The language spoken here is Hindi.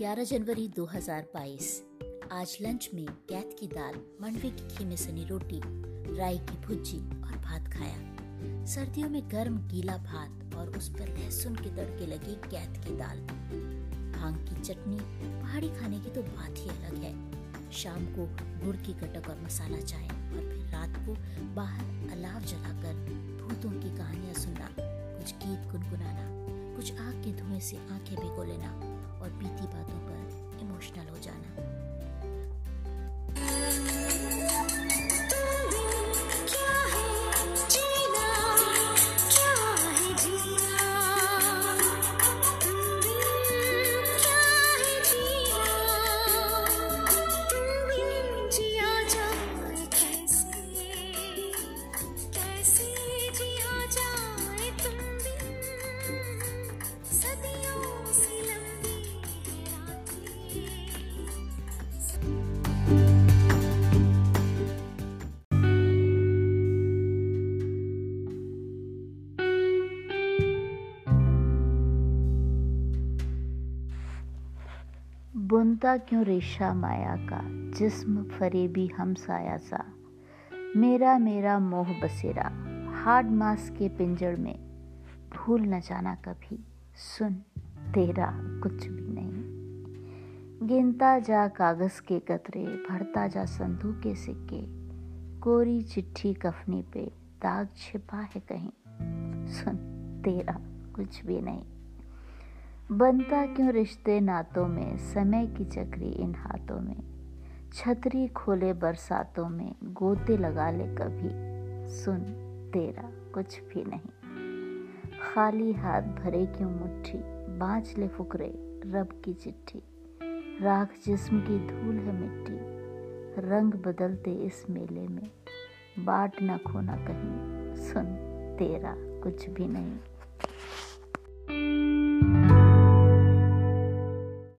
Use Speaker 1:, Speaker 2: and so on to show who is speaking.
Speaker 1: 11 जनवरी 2022 आज लंच में कैथ की दाल, मंडवे की खीमे सनी रोटी, राई की भुज्जी और भात खाया। सर्दियों में गर्म गीला भात और उस पर लहसुन के तड़के लगी कैथ की दाल। भाँग की चटनी, पहाड़ी खाने की तो बात ही अलग है। शाम को गुड़ की कटक और मसाला चाय और फिर रात को बाहर अलाव जलाकर भूतों की कहानियाँ सुनना, कुछ गीत गुनगुनाना, कुछ आग के धुएँ से आँखें भिगो लेना और
Speaker 2: बुनता क्यों रेशा माया का? जिस्म फरेबी हम साया सा। मेरा मेरा मोह बसेरा। हार्ड मास के पिंजड़ में। भूल न जाना कभी। सुन, तेरा कुछ भी नहीं। गिनता जा कागज़ के कतरे, भरता जा संधु के सिक्के। कोरी चिट्ठी कफनी पे, दाग छिपा है कहीं। सुन, तेरा कुछ भी नहीं। बनता क्यों रिश्ते नातों में? समय की चक्री इन हाथों में। छतरी खोले बरसातों में। गोते लगा ले कभी। सुन, तेरा कुछ भी नहीं। खाली हाथ भरे क्यों मुट्ठी? बाँच ले फुकरे, रब की चिट्ठी। राख जिस्म की धूल है मिट्टी। रंग बदलते इस मेले में। बाट न खोना कहीं। सुन, तेरा कुछ भी नहीं।